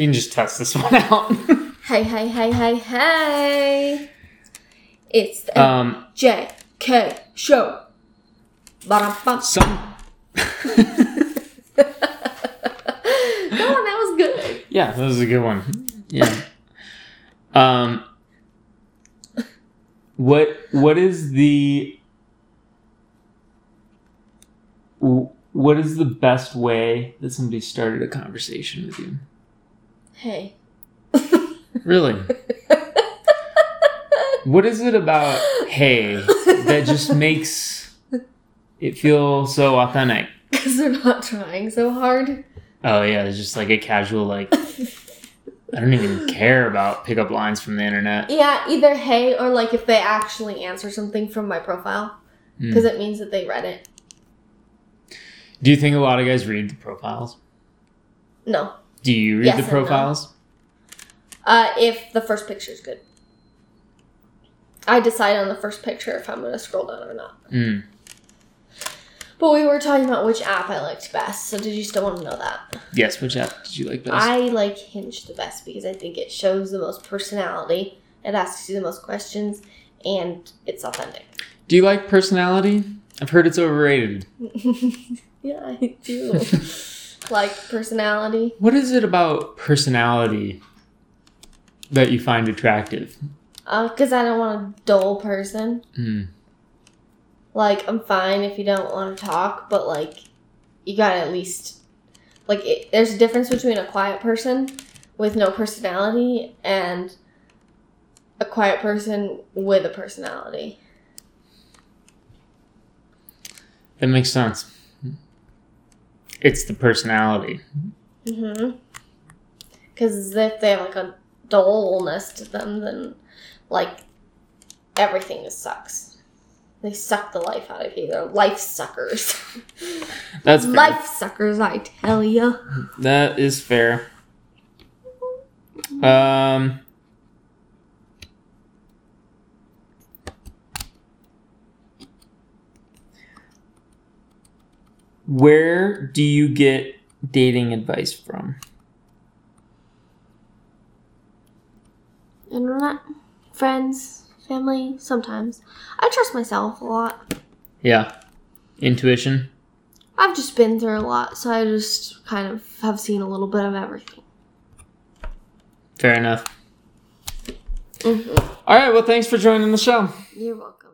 You can just test this one out. Hey, hey, hey, hey, hey. It's the um, JK show. Ba-dum-bum. some. Come on, that was good. Yeah, that was a good one. Yeah. Um. What What is the what is the best way that somebody started a conversation with you? Hey. Really? what is it about hey that just makes it feel so authentic? Because they're not trying so hard. Oh yeah, it's just like a casual like I don't even care about pickup lines from the internet. Yeah, either hey or like if they actually answer something from my profile. Hmm. Because it means that they read it. Do you think a lot of guys read the profiles? No. Do you read Yes the and no. profiles? Uh, if the first picture is good. I decide on the first picture if I'm going to scroll down or not. Mm. But we were talking about which app I liked best, so did you still want to know that? Yes, which app did you like best? I like Hinge the best because I think it shows the most personality, it asks you the most questions, and it's authentic. Do you like personality? I've heard it's overrated. yeah, I do. like personality. What is it about personality that you find attractive? Because Uh, I don't want a dull person. Mm. Like, I'm fine if you don't want to talk, but like, you gotta at least. Like, it, there's a difference between a quiet person with no personality and a quiet person with a personality. That makes sense. It's the personality. Mm-hmm. Because if they have like a dullness to them, then like everything just sucks. They suck the life out of you. They're life suckers. That's fair. life suckers, I tell you. That is fair. Um. Where do you get dating advice from? Internet, friends, family, sometimes. I trust myself a lot. Yeah. Intuition. I've just been through a lot, so I just kind of have seen a little bit of everything. Fair enough. Mm-hmm. All right. Well, thanks for joining the show. You're welcome.